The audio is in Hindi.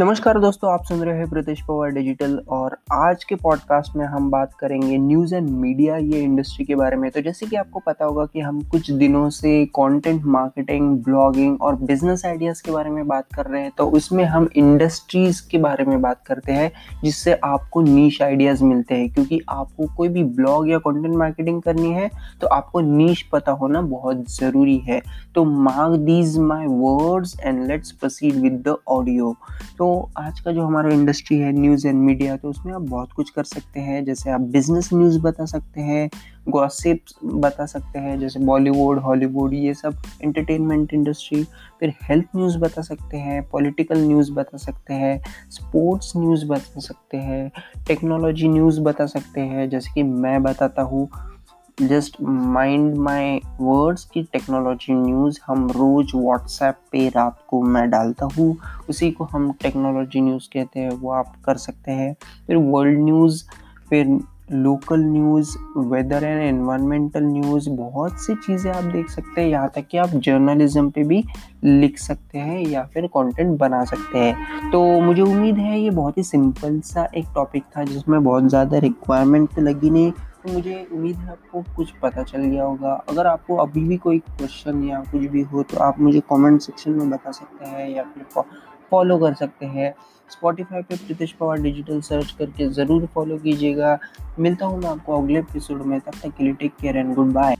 नमस्कार दोस्तों, आप सुन रहे हैं प्रीतेश पवार डिजिटल और आज के पॉडकास्ट में हम बात करेंगे न्यूज़ एंड मीडिया ये इंडस्ट्री के बारे में। तो जैसे कि आपको पता होगा कि हम कुछ दिनों से कंटेंट मार्केटिंग ब्लॉगिंग और बिज़नेस आइडियाज़ के बारे में बात कर रहे हैं तो उसमें हम इंडस्ट्रीज़ के बारे में बात करते हैं, जिससे आपको नीच आइडियाज़ मिलते हैं। क्योंकि आपको कोई भी ब्लॉग या कॉन्टेंट मार्केटिंग करनी है तो आपको नीच पता होना बहुत ज़रूरी है। तो mark these my words and let's proceed with the audio तो आज का जो हमारा इंडस्ट्री है न्यूज़ एंड मीडिया तो उसमें आप बहुत कुछ कर सकते हैं। जैसे आप बिज़नेस न्यूज़ बता सकते हैं गॉसिप्स बता सकते हैं, जैसे बॉलीवुड हॉलीवुड ये सब एंटरटेनमेंट इंडस्ट्री फिर हेल्थ न्यूज़ बता सकते हैं पॉलिटिकल न्यूज़ बता सकते हैं स्पोर्ट्स न्यूज़ बता सकते हैं टेक्नोलॉजी न्यूज़ बता सकते हैं, जैसे कि मैं बताता हूँ जस्ट माइंड माई वर्ड्स की टेक्नोलॉजी न्यूज़ हम रोज़ व्हाट्सएप पे रात को मैं डालता हूँ, उसी को हम टेक्नोलॉजी न्यूज़ कहते हैं, वो आप कर सकते हैं। फिर वर्ल्ड न्यूज़, फिर local news, weather and environmental news, बहुत सी चीज़ें आप देख सकते हैं, यहाँ तक कि आप जर्नलिज्म पे भी लिख सकते हैं या फिर कंटेंट बना सकते हैं। तो मुझे उम्मीद है ये बहुत ही सिंपल सा एक टॉपिक था जिसमें बहुत ज़्यादा रिक्वायरमेंट लगी नहीं। तो मुझे उम्मीद है आपको कुछ पता चल गया होगा। अगर आपको अभी भी कोई क्वेश्चन या कुछ भी हो तो आप मुझे कमेंट सेक्शन में बता सकते हैं या फिर फॉलो कर सकते हैं। स्पॉटिफाई पे प्रीतिश पवार डिजिटल सर्च करके ज़रूर फॉलो कीजिएगा। मिलता हूँ मैं आपको अगले एपिसोड में। तब तक के लिए take care and good bye